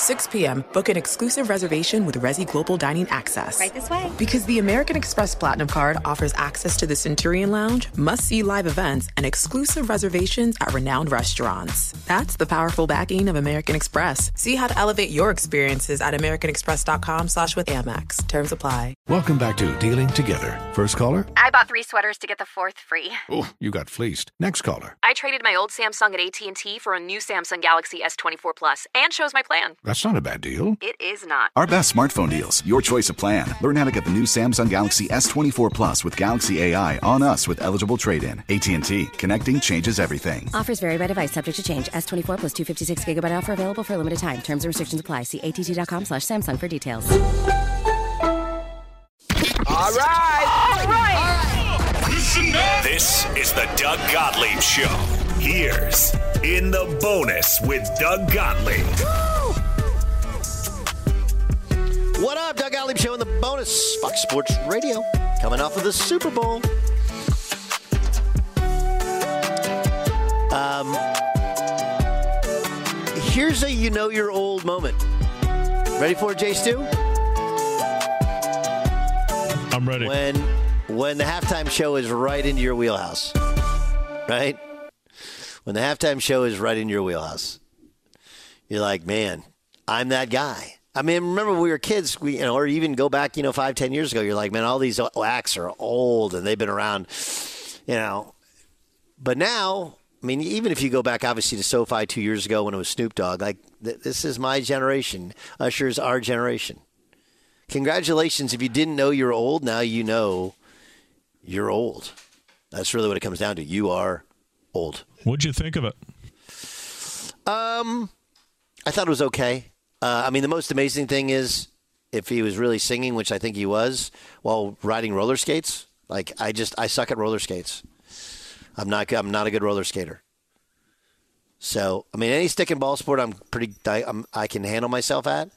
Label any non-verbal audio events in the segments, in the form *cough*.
6 p.m., book an exclusive reservation with Resy Global Dining Access. Right this way. Because the American Express Platinum Card offers access to the Centurion Lounge, must see live events, and exclusive reservations at renowned restaurants. That's the powerful backing of American Express. See how to elevate your experiences at AmericanExpress.com slash with Amex. Terms apply. Welcome back to Dealing Together. First caller? I bought three sweaters to get the fourth free. Oh, you got fleeced. Next caller. I traded my old Samsung at AT&T for a new Samsung Galaxy S24 Plus and chose my plan. That's not a bad deal. It is not. Our best smartphone deals. Your choice of plan. Learn how to get the new Samsung Galaxy S24 Plus with Galaxy AI on us with eligible trade-in. AT&T. Connecting changes everything. Offers vary by device. Subject to change. S24 plus 256 gigabyte offer available for a limited time. Terms and restrictions apply. See att.com slash Samsung for details. All right. All right. This is the Doug Gottlieb Show. Here's In the Bonus with Doug Gottlieb. Gottlieb Show in the bonus Fox Sports Radio, coming off of the Super Bowl. Um, here's a you know you're old moment. Ready for it, Jay Stu? I'm ready. When when the halftime show is right into your wheelhouse, right? When the halftime show is right in your wheelhouse, you're like, man, I'm that guy. I mean, remember when we were kids, we you know, or even go back, you know, five, ten years ago. You're like, man, all these acts are old and they've been around, you know. But now, I mean, even if you go back, obviously, to SoFi two years ago when it was Snoop Dogg, like th- this is my generation. Usher's our generation. Congratulations! If you didn't know you're old, now you know you're old. That's really what it comes down to. You are old. What'd you think of it? Um, I thought it was okay. Uh, I mean, the most amazing thing is if he was really singing, which I think he was, while riding roller skates. Like I just I suck at roller skates. I'm not I'm not a good roller skater. So I mean, any stick and ball sport, I'm pretty I, I'm, I can handle myself at.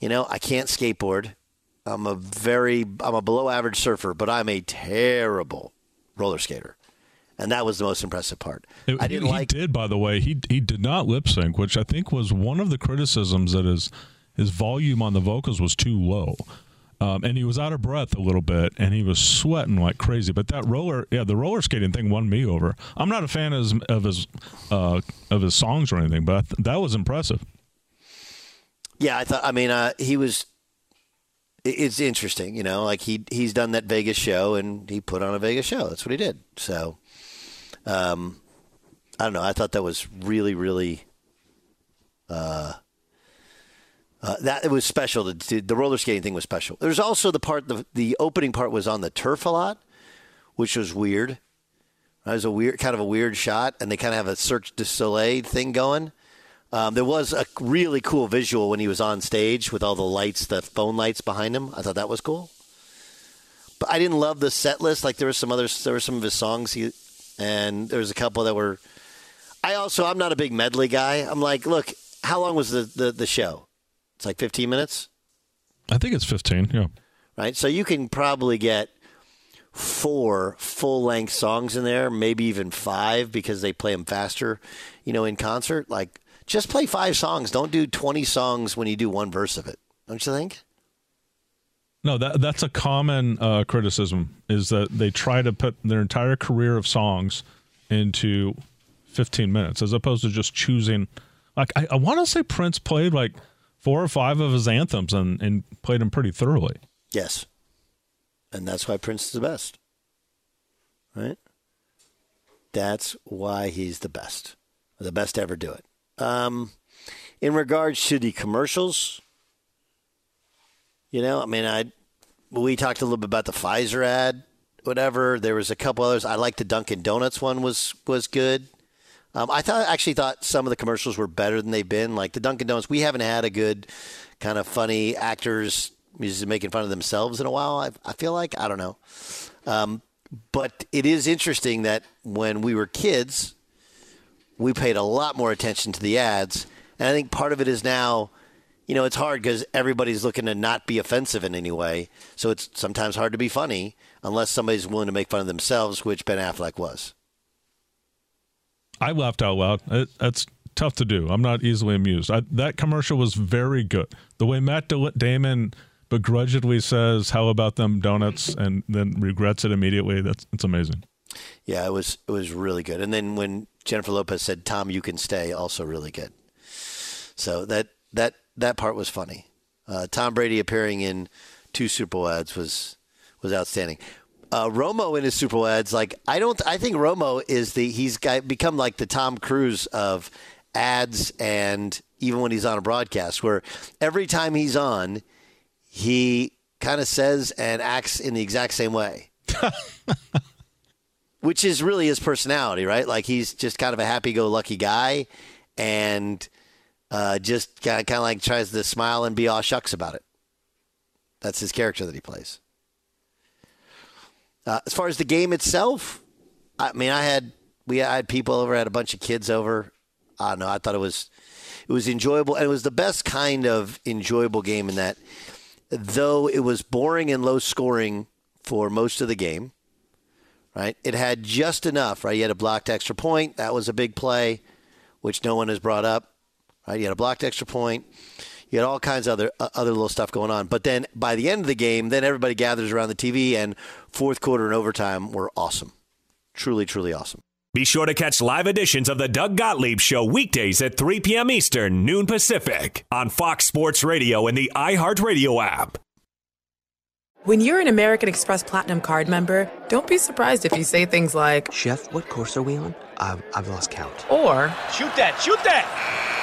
You know, I can't skateboard. I'm a very I'm a below average surfer, but I'm a terrible roller skater. And that was the most impressive part. It- I didn't he like did, by the way. He he did not lip sync, which I think was one of the criticisms that his his volume on the vocals was too low. Um, and he was out of breath a little bit, and he was sweating like crazy. But that roller, yeah, the roller skating thing won me over. I'm not a fan of his of his, uh, of his songs or anything, but th- that was impressive. Yeah, I thought. I mean, uh, he was. It's interesting, you know. Like he he's done that Vegas show, and he put on a Vegas show. That's what he did. So, um, I don't know. I thought that was really, really. Uh, uh, that it was special. The, the, roller skating thing was special. There's also the part the the opening part was on the turf a lot, which was weird. It was a weird kind of a weird shot, and they kind of have a Cirque du Soleil thing going. Um, there was a really cool visual when he was on stage with all the lights, the phone lights behind him. I thought that was cool. But I didn't love the set list. Like there was some others, there were some of his songs, he, and there was a couple that were. I also I'm not a big medley guy. I'm like, look, how long was the the, the show? It's like 15 minutes, I think it's 15. Yeah. right? So you can probably get four full length songs in there, maybe even five because they play them faster, you know, in concert. Like, just play five songs. Don't do 20 songs when you do one verse of it. Don't you think? No, that that's a common uh, criticism is that they try to put their entire career of songs into 15 minutes as opposed to just choosing. Like I, I want to say Prince played like four or five of his anthems and, and played them pretty thoroughly. Yes. And that's why Prince is the best. Right? That's why he's the best. The best to ever do it. Um, in regards to the commercials, you know, I mean, I we talked a little bit about the Pfizer ad. whatever. There was a couple others. I like the Dunkin' Donuts one was was good. Um, I thought actually thought some of the commercials were better than they've been. Like the Dunkin' Donuts, we haven't had a good kind of funny actors making fun of themselves in a while. I, I feel like I don't know, um, but it is interesting that when we were kids, we paid a lot more attention to the ads, and I think part of it is now. You know, it's hard because everybody's looking to not be offensive in any way. So it's sometimes hard to be funny unless somebody's willing to make fun of themselves, which Ben Affleck was. I laughed out loud. It, that's tough to do. I'm not easily amused. I, that commercial was very good. The way Matt Damon begrudgingly says, "How about them donuts?" and then regrets it immediately. That's it's amazing. Yeah, it was it was really good. And then when Jennifer Lopez said, "Tom, you can stay," also really good. So that that that part was funny. Uh, Tom Brady appearing in two Super Bowl ads was was outstanding. Uh, Romo in his Super Bowl ads, like I don't, I think Romo is the he's got, become like the Tom Cruise of ads, and even when he's on a broadcast, where every time he's on, he kind of says and acts in the exact same way. *laughs* Which is really his personality, right? Like he's just kind of a happy-go-lucky guy, and uh, just kind of, like tries to smile and be all shucks about it. That's his character that he plays. Uh, as far as the game itself, I mean, I had we I had people over, I had a bunch of kids over. I don't know. I thought it was it was enjoyable, and it was the best kind of enjoyable game in that, though it was boring and low scoring for most of the game. Right, it had just enough. Right, you had a blocked extra point. That was a big play, which no one has brought up. Right, you had a blocked extra point. You had all kinds of other uh, other little stuff going on. But then by the end of the game, then everybody gathers around the TV, and fourth quarter and overtime were awesome. Truly, truly awesome. Be sure to catch live editions of the Doug Gottlieb Show weekdays at 3 p.m. Eastern, noon Pacific, on Fox Sports Radio and the iHeartRadio app. When you're an American Express Platinum card member, don't be surprised if you say things like, Chef, what course are we on? I've, I've lost count. Or, Shoot that, shoot that!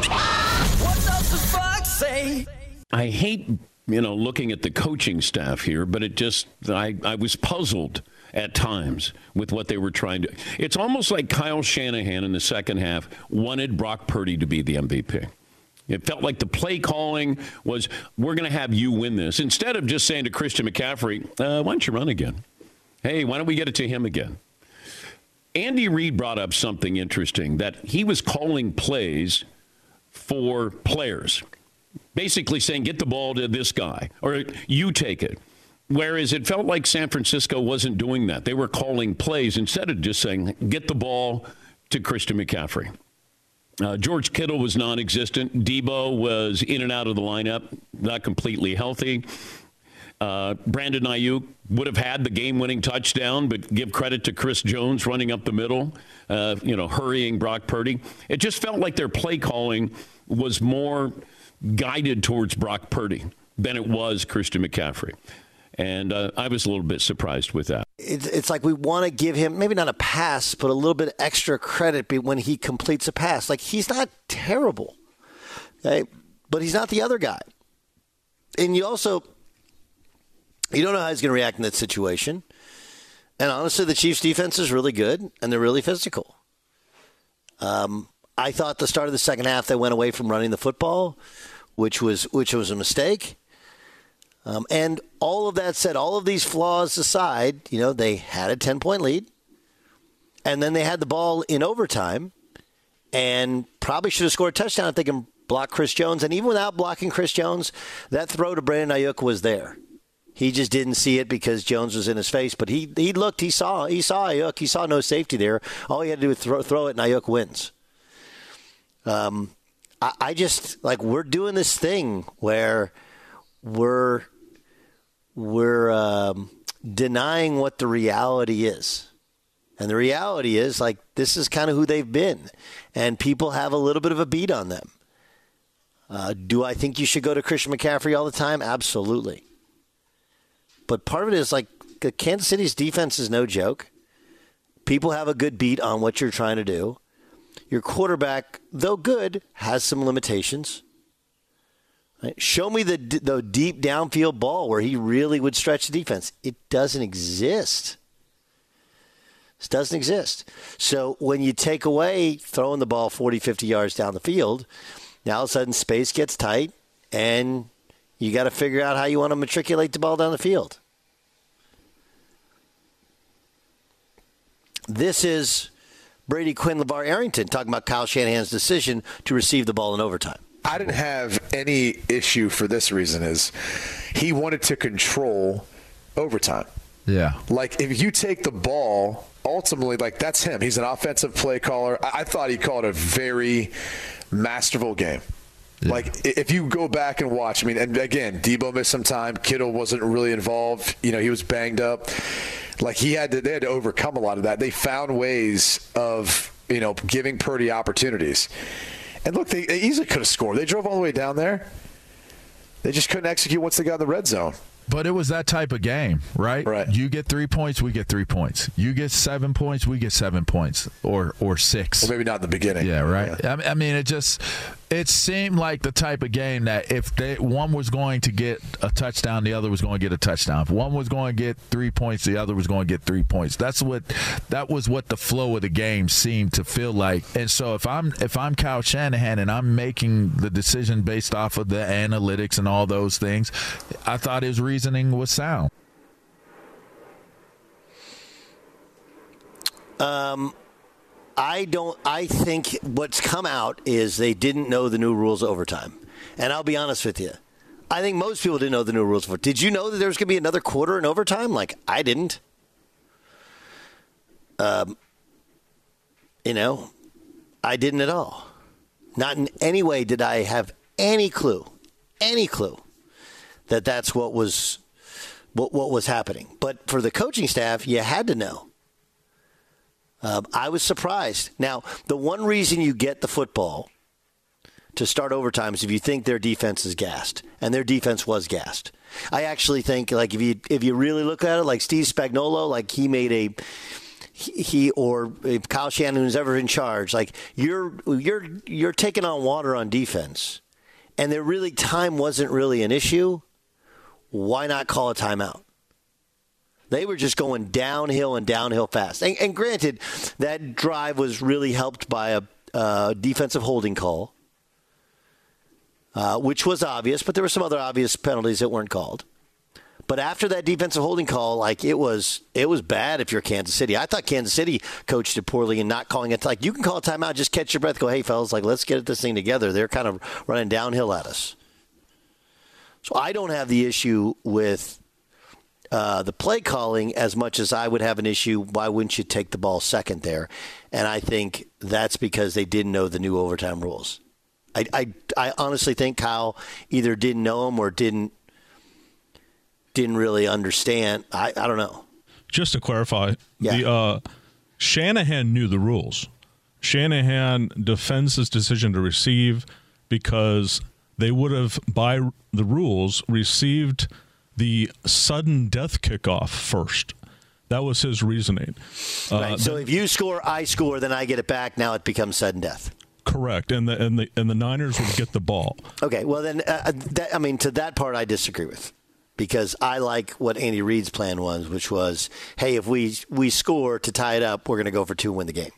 What does the say? I hate, you know, looking at the coaching staff here, but it just, I, I was puzzled at times with what they were trying to. It's almost like Kyle Shanahan in the second half wanted Brock Purdy to be the MVP. It felt like the play calling was, we're going to have you win this. Instead of just saying to Christian McCaffrey, uh, why don't you run again? Hey, why don't we get it to him again? Andy Reid brought up something interesting that he was calling plays for players, basically saying, get the ball to this guy or you take it. Whereas it felt like San Francisco wasn't doing that. They were calling plays instead of just saying, get the ball to Christian McCaffrey. Uh, George Kittle was non existent. Deebo was in and out of the lineup, not completely healthy. Uh, Brandon Aiyuk would have had the game-winning touchdown, but give credit to Chris Jones running up the middle, uh, you know, hurrying Brock Purdy. It just felt like their play calling was more guided towards Brock Purdy than it was Christian McCaffrey. And uh, I was a little bit surprised with that. It's, it's like we want to give him maybe not a pass, but a little bit extra credit when he completes a pass. Like he's not terrible, okay? but he's not the other guy. And you also you don't know how he's going to react in that situation. And honestly, the Chiefs' defense is really good and they're really physical. Um, I thought the start of the second half they went away from running the football, which was which was a mistake. Um, and all of that said, all of these flaws aside, you know they had a ten point lead, and then they had the ball in overtime, and probably should have scored a touchdown if they can block Chris Jones. And even without blocking Chris Jones, that throw to Brandon Aiyuk was there. He just didn't see it because Jones was in his face. But he he looked, he saw, he saw Aiyuk, he saw no safety there. All he had to do was throw, throw it, and Aiyuk wins. Um, I, I just like we're doing this thing where we're we're um, denying what the reality is. And the reality is, like, this is kind of who they've been. And people have a little bit of a beat on them. Uh, do I think you should go to Christian McCaffrey all the time? Absolutely. But part of it is like Kansas City's defense is no joke. People have a good beat on what you're trying to do. Your quarterback, though good, has some limitations. Right? Show me the the deep downfield ball where he really would stretch the defense. It doesn't exist. It doesn't exist. So when you take away throwing the ball 40, 50 yards down the field, now all of a sudden space gets tight and you got to figure out how you want to matriculate the ball down the field. This is Brady Quinn, LaVar Arrington talking about Kyle Shanahan's decision to receive the ball in overtime. I didn't have any issue for this reason is he wanted to control overtime. Yeah. Like if you take the ball, ultimately, like that's him. He's an offensive play caller. I, I thought he called a very masterful game. Yeah. Like if you go back and watch, I mean, and again, Deebo missed some time. Kittle wasn't really involved. You know, he was banged up. Like he had to, they had to overcome a lot of that. They found ways of you know giving Purdy opportunities. And look, they, they easily could have scored. They drove all the way down there. They just couldn't execute once they got in the red zone. But it was that type of game, right? Right. You get three points, we get three points. You get seven points, we get seven points, or or six. Well, maybe not in the beginning. Yeah, right. Yeah. I mean, it just it seemed like the type of game that if they, one was going to get a touchdown, the other was going to get a touchdown. If one was going to get three points, the other was going to get three points. That's what that was what the flow of the game seemed to feel like. And so if I'm if I'm Kyle Shanahan and I'm making the decision based off of the analytics and all those things, I thought his reasoning was sound. Um, I don't. I think what's come out is they didn't know the new rules overtime, and I'll be honest with you. I think most people didn't know the new rules for. Did you know that there was going to be another quarter in overtime? Like I didn't. Um, you know, I didn't at all. Not in any way did I have any clue, any clue that that's what was what what was happening. But for the coaching staff, you had to know. Um, I was surprised. Now, the one reason you get the football to start overtime is if you think their defense is gassed, and their defense was gassed. I actually think, like if you if you really look at it, like Steve Spagnuolo, like he made a he or Kyle Shannon who's ever in charge, like you're you're you're taking on water on defense, and there really time wasn't really an issue. Why not call a timeout? They were just going downhill and downhill fast. And, and granted, that drive was really helped by a defensive holding call, uh, which was obvious, but there were some other obvious penalties that weren't called. But after that defensive holding call, like it was, it was bad if you're Kansas City. I thought Kansas City coached it poorly and not calling it. Like you can call a timeout, just catch your breath, go, hey fellas, like let's get this thing together. They're kind of running downhill at us. So I don't have the issue with uh, the play calling as much as I would have an issue. Why wouldn't you take the ball second there? And I think that's because they didn't know the new overtime rules. I, I, I honestly think Kyle either didn't know them or didn't didn't really understand. I, I don't know. Just to clarify, yeah. the uh, Shanahan knew the rules. Shanahan defends his decision to receive because they would have, by the rules, received the sudden death kickoff first. That was his reasoning. Right. Uh, so if you score, I score, then I get it back. Now it becomes sudden death. Correct, and the and the and the Niners would get the ball. Okay, well then, uh, uh, that, I mean, to that part, I disagree with because I like what Andy Reid's plan was, which was, hey, if we we score to tie it up, we're going to go for two and win the game.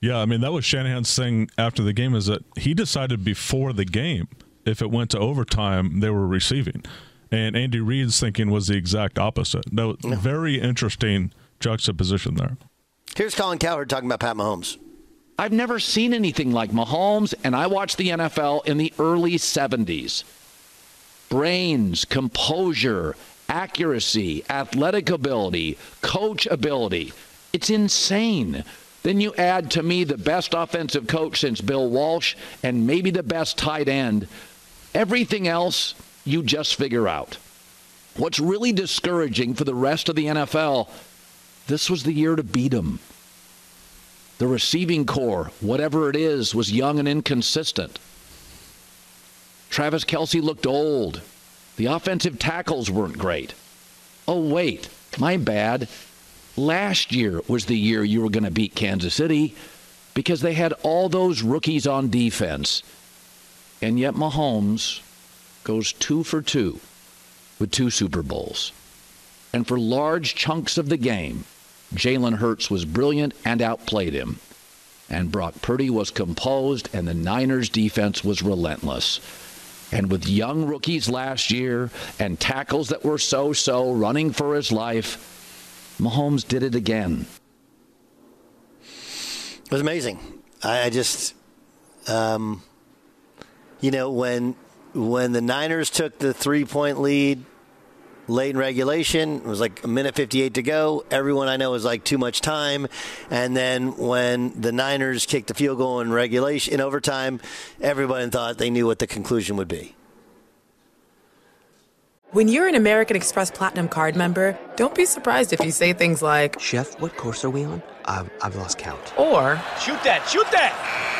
Yeah, I mean that was Shanahan's thing after the game is that he decided before the game if it went to overtime they were receiving, and Andy Reid's thinking was the exact opposite. That was no. very interesting juxtaposition there. Here's Colin Cowherd talking about Pat Mahomes. I've never seen anything like Mahomes, and I watched the NFL in the early 70s. Brains, composure, accuracy, athletic ability, coach ability. It's insane. Then you add to me the best offensive coach since Bill Walsh and maybe the best tight end. Everything else you just figure out. What's really discouraging for the rest of the NFL, this was the year to beat them. The receiving corps, whatever it is, was young and inconsistent. Travis Kelce looked old. The offensive tackles weren't great. Oh, wait, my bad. Last year was the year you were going to beat Kansas City because they had all those rookies on defense. And yet Mahomes goes two for two with two Super Bowls. And for large chunks of the game, Jalen Hurts was brilliant and outplayed him. And Brock Purdy was composed, and the Niners' defense was relentless. And with young rookies last year and tackles that were so so running for his life, Mahomes did it again. It was amazing. I, just, um, you know, when when the Niners took the three point lead late in regulation. It was like a minute 58 to go. Everyone I know was like too much time. And then when the Niners kicked the field goal in regulation in overtime, everyone thought they knew what the conclusion would be. When you're an American Express Platinum card member, don't be surprised if you say things like, Chef, what course are we on? I've, I've lost count. Or, Shoot that, shoot that!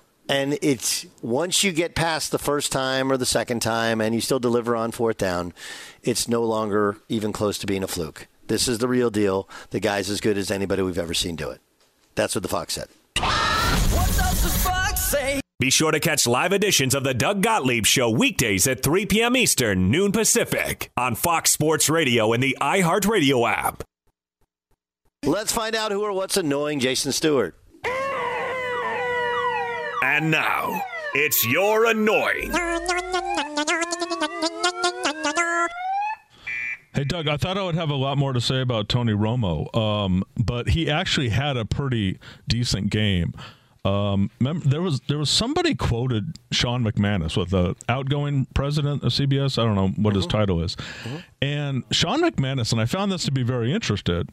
And it's once you get past the first time or the second time and you still deliver on fourth down, it's no longer even close to being a fluke. This is the real deal. The guy's as good as anybody we've ever seen do it. That's what the Fox said. What does the fox say? Be sure to catch live editions of the Doug Gottlieb Show weekdays at 3 p.m. Eastern, noon Pacific, on Fox Sports Radio and the iHeartRadio app. Let's find out who or what's annoying Jason Stewart. And now, it's your annoying. Hey, Doug, I thought I would have a lot more to say about Tony Romo, um, but he actually had a pretty decent game. Um, remember, there was there was somebody quoted Sean McManus with the outgoing president of CBS. I don't know what his title is, and Sean McManus, and I found this to be very interested,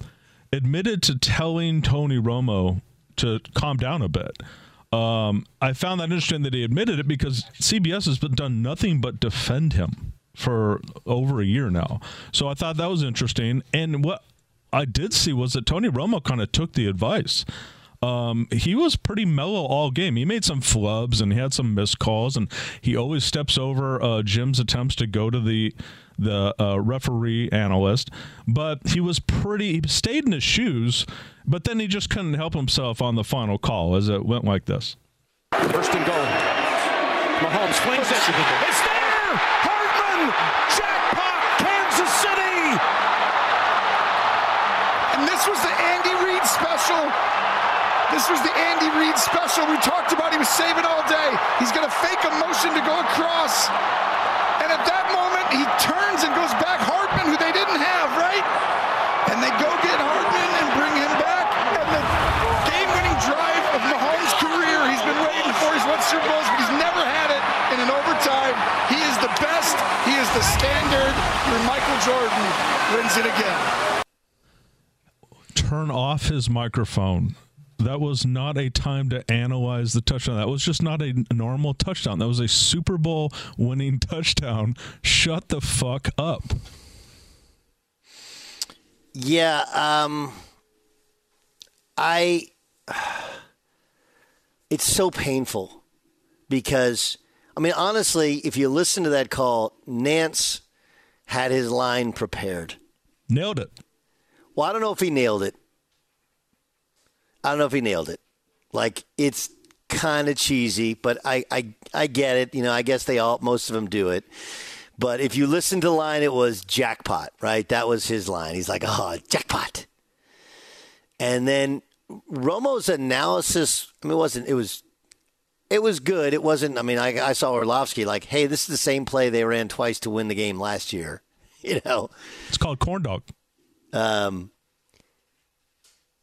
admitted to telling Tony Romo to calm down a bit. Um, I found that interesting that he admitted it because CBS has been done nothing but defend him for over a year now. So I thought that was interesting. And what I did see was that Tony Romo kind of took the advice. Um, he was pretty mellow all game. He made some flubs and he had some missed calls, and he always steps over uh, Jim's attempts to go to the the uh, referee analyst. But he was pretty. He stayed in his shoes, but then he just couldn't help himself on the final call as it went like this. First and goal. Mahomes flings it. It's there! Hardman! Jackpot! Kansas City! And this was the Andy Reid special. This was the Andy Reid special we talked about. He was saving all day. He's going to fake a motion to go across. And at that moment, he turns and goes back Hardman, who they didn't have, right? And they go get Hardman and bring him back. And the game-winning drive of Mahomes' career, he's been waiting for. He's won Super Bowls, but he's never had it in an overtime. He is the best. He is the standard. And Michael Jordan wins it again. Turn off his microphone. That was not a time to analyze the touchdown. That was just not a normal touchdown. That was a Super Bowl winning *laughs* touchdown. Shut the fuck up. Yeah, um, I. *sighs* It's so painful because, I mean, honestly, if you listen to that call, Nantz had his line prepared. Nailed it. Well, I don't know if he nailed it. I don't know if he nailed it. Like it's kind of cheesy, but I, I I get it. You know, I guess they all most of them do it. But if you listen to the line, it was jackpot, right? That was his line. He's like, oh, jackpot. And then Romo's analysis, I mean, it wasn't, it was, it was good. It wasn't, I mean, I, I saw Orlovsky like, hey, this is the same play they ran twice to win the game last year. *laughs* You know, It's called corn dog. um,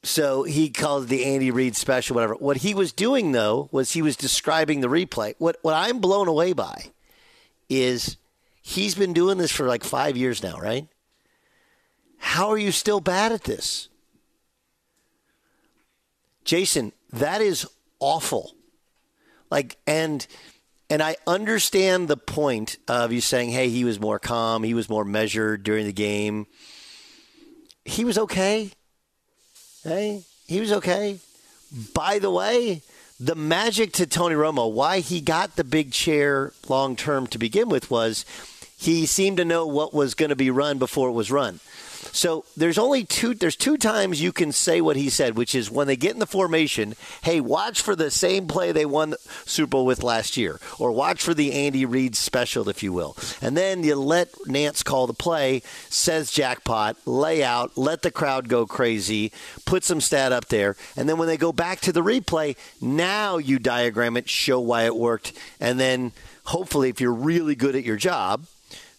so he called it the Andy Reid special, whatever. What he was doing though was he was describing the replay. What what I'm blown away by is he's been doing this for like five years now, right? How are you still bad at this? Jason, that is awful. Like and and I understand the point of you saying, hey, he was more calm, he was more measured during the game. He was okay. Hey, he was okay. By the way, the magic to Tony Romo, why he got the big chair long term to begin with, was he seemed to know what was going to be run before it was run. So there's only two. There's two times you can say what he said, which is when they get in the formation. Hey, watch for the same play they won the Super Bowl with last year, or watch for the Andy Reid special, if you will. And then you let Nantz call the play. Says jackpot, lay out, let the crowd go crazy, put some stat up there, and then when they go back to the replay, now you diagram it, show why it worked, and then hopefully, if you're really good at your job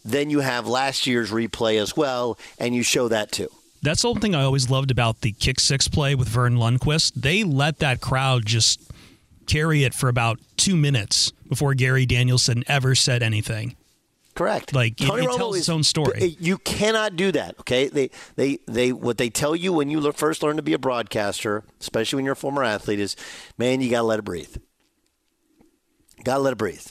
then you have last year's replay as well, and you show that too. That's the thing I always loved about the kick six play with Verne Lundquist. They let that crowd just carry it for about two minutes before Gary Danielson ever said anything. Correct. Like it, Tony it Romo tells is- its own story. You cannot do that. Okay. They they they what they tell you when you first learn to be a broadcaster, especially when you're a former athlete, is man, you got to let it breathe. Got to let it breathe.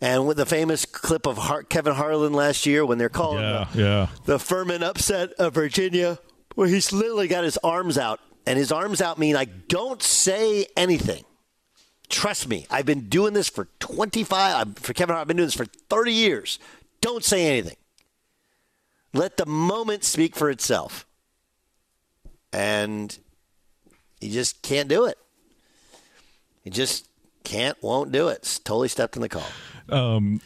And with the famous clip of Har- Kevin Harlan last year when they're calling Yeah, the, yeah. the Furman upset of Virginia, where he's literally got his arms out, and his arms out mean like don't say anything. Trust me, I've been doing this for 25. For Kevin Harlan, I've been doing this for 30 years. Don't say anything. Let the moment speak for itself. And he just can't do it. He just can't, won't do it. It's totally stepped in the call. Um,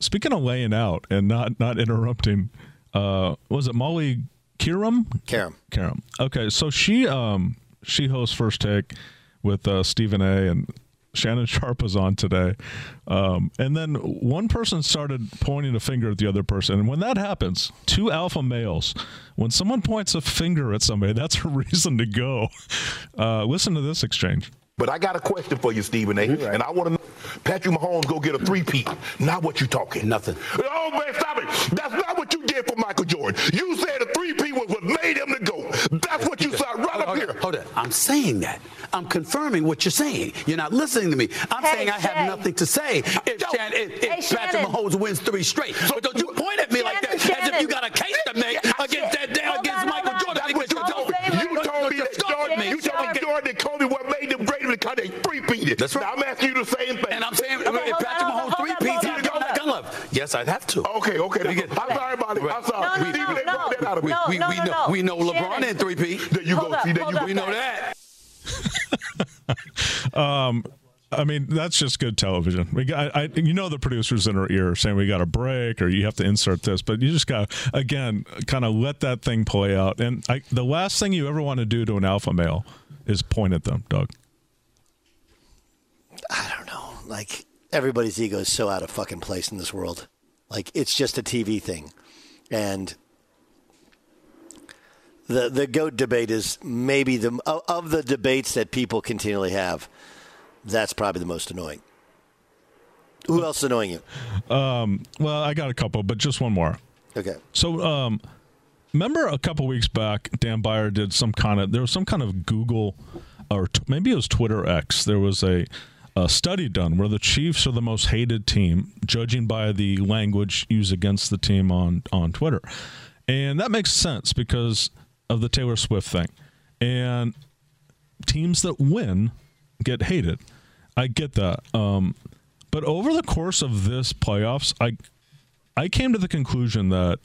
speaking of laying out and not not interrupting, uh, was it Molly Kiram? Karam. Karam. Okay, so she um she hosts First Take with uh, Stephen A. and Shannon Sharpe was on today, um, and then one person started pointing a finger at the other person, and when that happens, two alpha males, when someone points a finger at somebody, that's a *laughs* reason to go. Uh, listen to this exchange. But I got a question for you, Stephen A. And I want to know, Patrick Mahomes go get a three-peat. Not what you talking. Nothing. Oh, man, stop it. That's not what you did for Michael Jordan. You said a three-peat was what made him to go. That's what you said right up Hold here. on, hold on. I'm saying that. I'm confirming what you're saying. You're not listening to me. I'm Hey, saying I Shay. have nothing to say if, Shan, if, if Hey, Patrick Shannon. Mahomes wins three straight. but don't you point at me like that as if you got a case to make against that down against Michael Jordan. That's what you told me. You told me that Jordan, you told me Jordan and Kobe what made them great because they three-peated. That's right. Now I'm asking you the same thing. And I'm saying if Patrick Mahomes three peats, he'd go back on love. Yes, I'd have to. Okay, okay. that's- I'm sorry about it. I'm sorry. We- Stephen A. brought that out of we, me. we, we know, we know LeBron in three P. There you go. See, there you go. We know that. *laughs* Um, I mean, that's just good television. We got, I, you know, the producers in our ear saying we got a break or you have to insert this, but you just got to, again, kind of let that thing play out. And I, the last thing you ever want to do to an alpha male is point at them, Doug. I don't know. Like, everybody's ego is so out of fucking place in this world. Like, it's just a TV thing. And the the goat debate is maybe the of- of the debates that people continually have. That's probably the most annoying. Who else is annoying you? Um, well, I got a couple, but just one more. Okay. So, um, remember a couple weeks back, Dan Beyer did some kind of there was some kind of Google or t- maybe it was Twitter X. There was a, a study done where the Chiefs are the most hated team, judging by the language used against the team on on Twitter, and that makes sense because of the Taylor Swift thing, and teams that win get hated. I get that. Um, but over the course of this playoffs, I I came to the conclusion that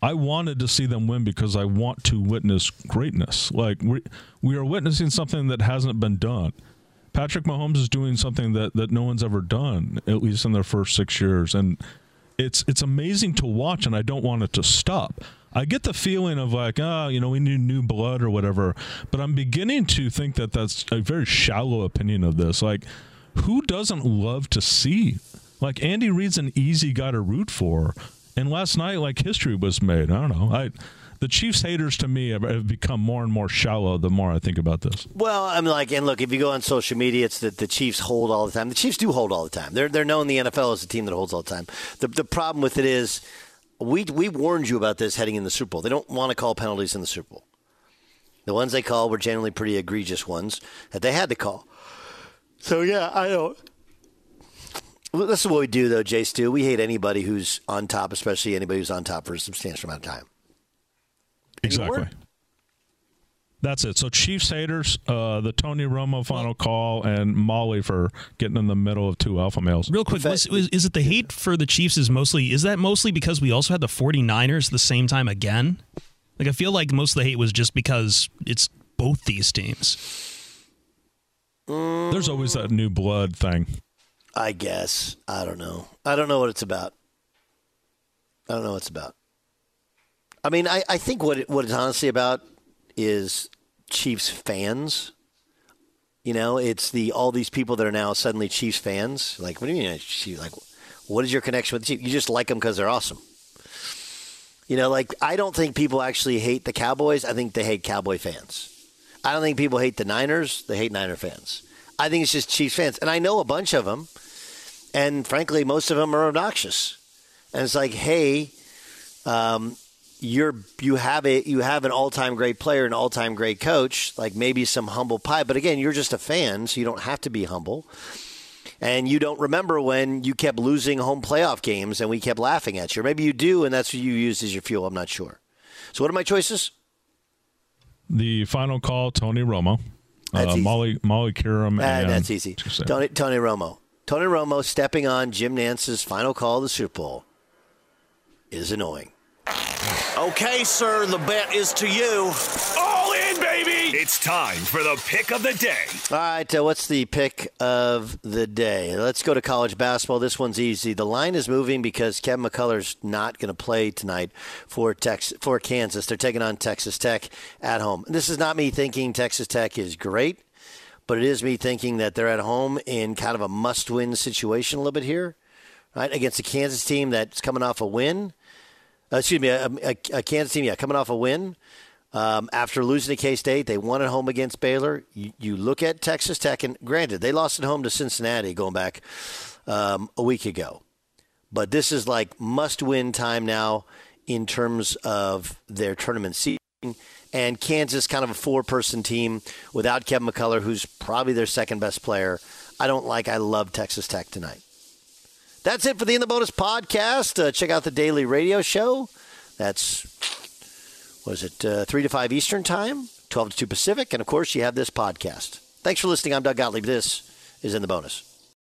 I wanted to see them win because I want to witness greatness. Like we we are witnessing something that hasn't been done. Patrick Mahomes is doing something that, that no one's ever done, at least in their first six years, and it's it's amazing to watch, and I don't want it to stop. I get the feeling of like, ah, you know, we need new blood or whatever, but I'm beginning to think that that's a very shallow opinion of this. Like, who doesn't love to see? Like Andy Reid's an easy guy to root for, and last night, like history was made. I don't know. I the Chiefs haters to me have, have become more and more shallow the more I think about this. Well, I'm like, and look, if you go on social media, it's that the Chiefs hold all the time. The Chiefs do hold all the time. They're they're known in the NFL as a team that holds all the time. The the problem with it is, we we warned you about this heading in the Super Bowl. They don't want to call penalties in the Super Bowl. The ones they call were generally pretty egregious ones that they had to call. So yeah, I don't. This is what we do, though, Jay Stu. We hate anybody who's on top, especially anybody who's on top for a substantial amount of time. Exactly. That's it. So Chiefs haters, uh, the Tony Romo final call, and Molly for getting in the middle of two alpha males. Real quick, was, was, is it the hate for the Chiefs is mostly is that mostly because we also had the 49ers the same time again? Like I feel like most of the hate was just because it's both these teams. There's always that new blood thing. I guess. I don't know. I don't know what it's about. I don't know what it's about. I mean, I, I think what it, what it's honestly about is Chiefs fans. You know, it's the all these people that are now suddenly Chiefs fans. Like, what do you mean? Chiefs? Like, what is your connection with the Chiefs? You just like them because they're awesome. You know, like I don't think people actually hate the Cowboys. I think they hate Cowboy fans. I don't think people hate the Niners. They hate Niner fans. I think it's just Chiefs fans, and I know a bunch of them. And frankly, most of them are obnoxious. And it's like, hey, um, you're you have a you have an all time great player, an all time great coach, like maybe some humble pie. But again, you're just a fan, so you don't have to be humble. And you don't remember when you kept losing home playoff games and we kept laughing at you. Or maybe you do, and that's what you used as your fuel. I'm not sure. So, what are my choices? The final call, Tony Romo, uh. Molly Molly Qerim, Ah, and that's easy. Tony, Tony Romo. Tony Romo stepping on Jim Nantz's final call of the Super Bowl is annoying. Okay, sir, the bet is to you. All in, baby! It's time for the pick of the day. All right, uh, what's the pick of the day? Let's go to college basketball. This one's easy. The line is moving because Kevin McCullar's not going to play tonight for Tex- for Kansas. They're taking on Texas Tech at home. This is not me thinking Texas Tech is great, but it is me thinking that they're at home in kind of a must-win situation a little bit here, right? Against a Kansas team that's coming off a win. Uh, excuse me, a, a, a Kansas team, yeah, coming off a win. Um, after losing to K State, they won at home against Baylor. You, you look at Texas Tech, and granted, they lost at home to Cincinnati going back um, a week ago. But this is like must win time now in terms of their tournament seeding. And Kansas, kind of a four person team without Kevin McCullar, who's probably their second best player. I don't like, I love Texas Tech tonight. That's it for the In the Bonus podcast. Uh, check out the daily radio show. That's was it uh, 3 to 5 Eastern Time, 12 to 2 Pacific, and of course, you have this podcast. Thanks for listening. I'm Doug Gottlieb. This is In the Bonus.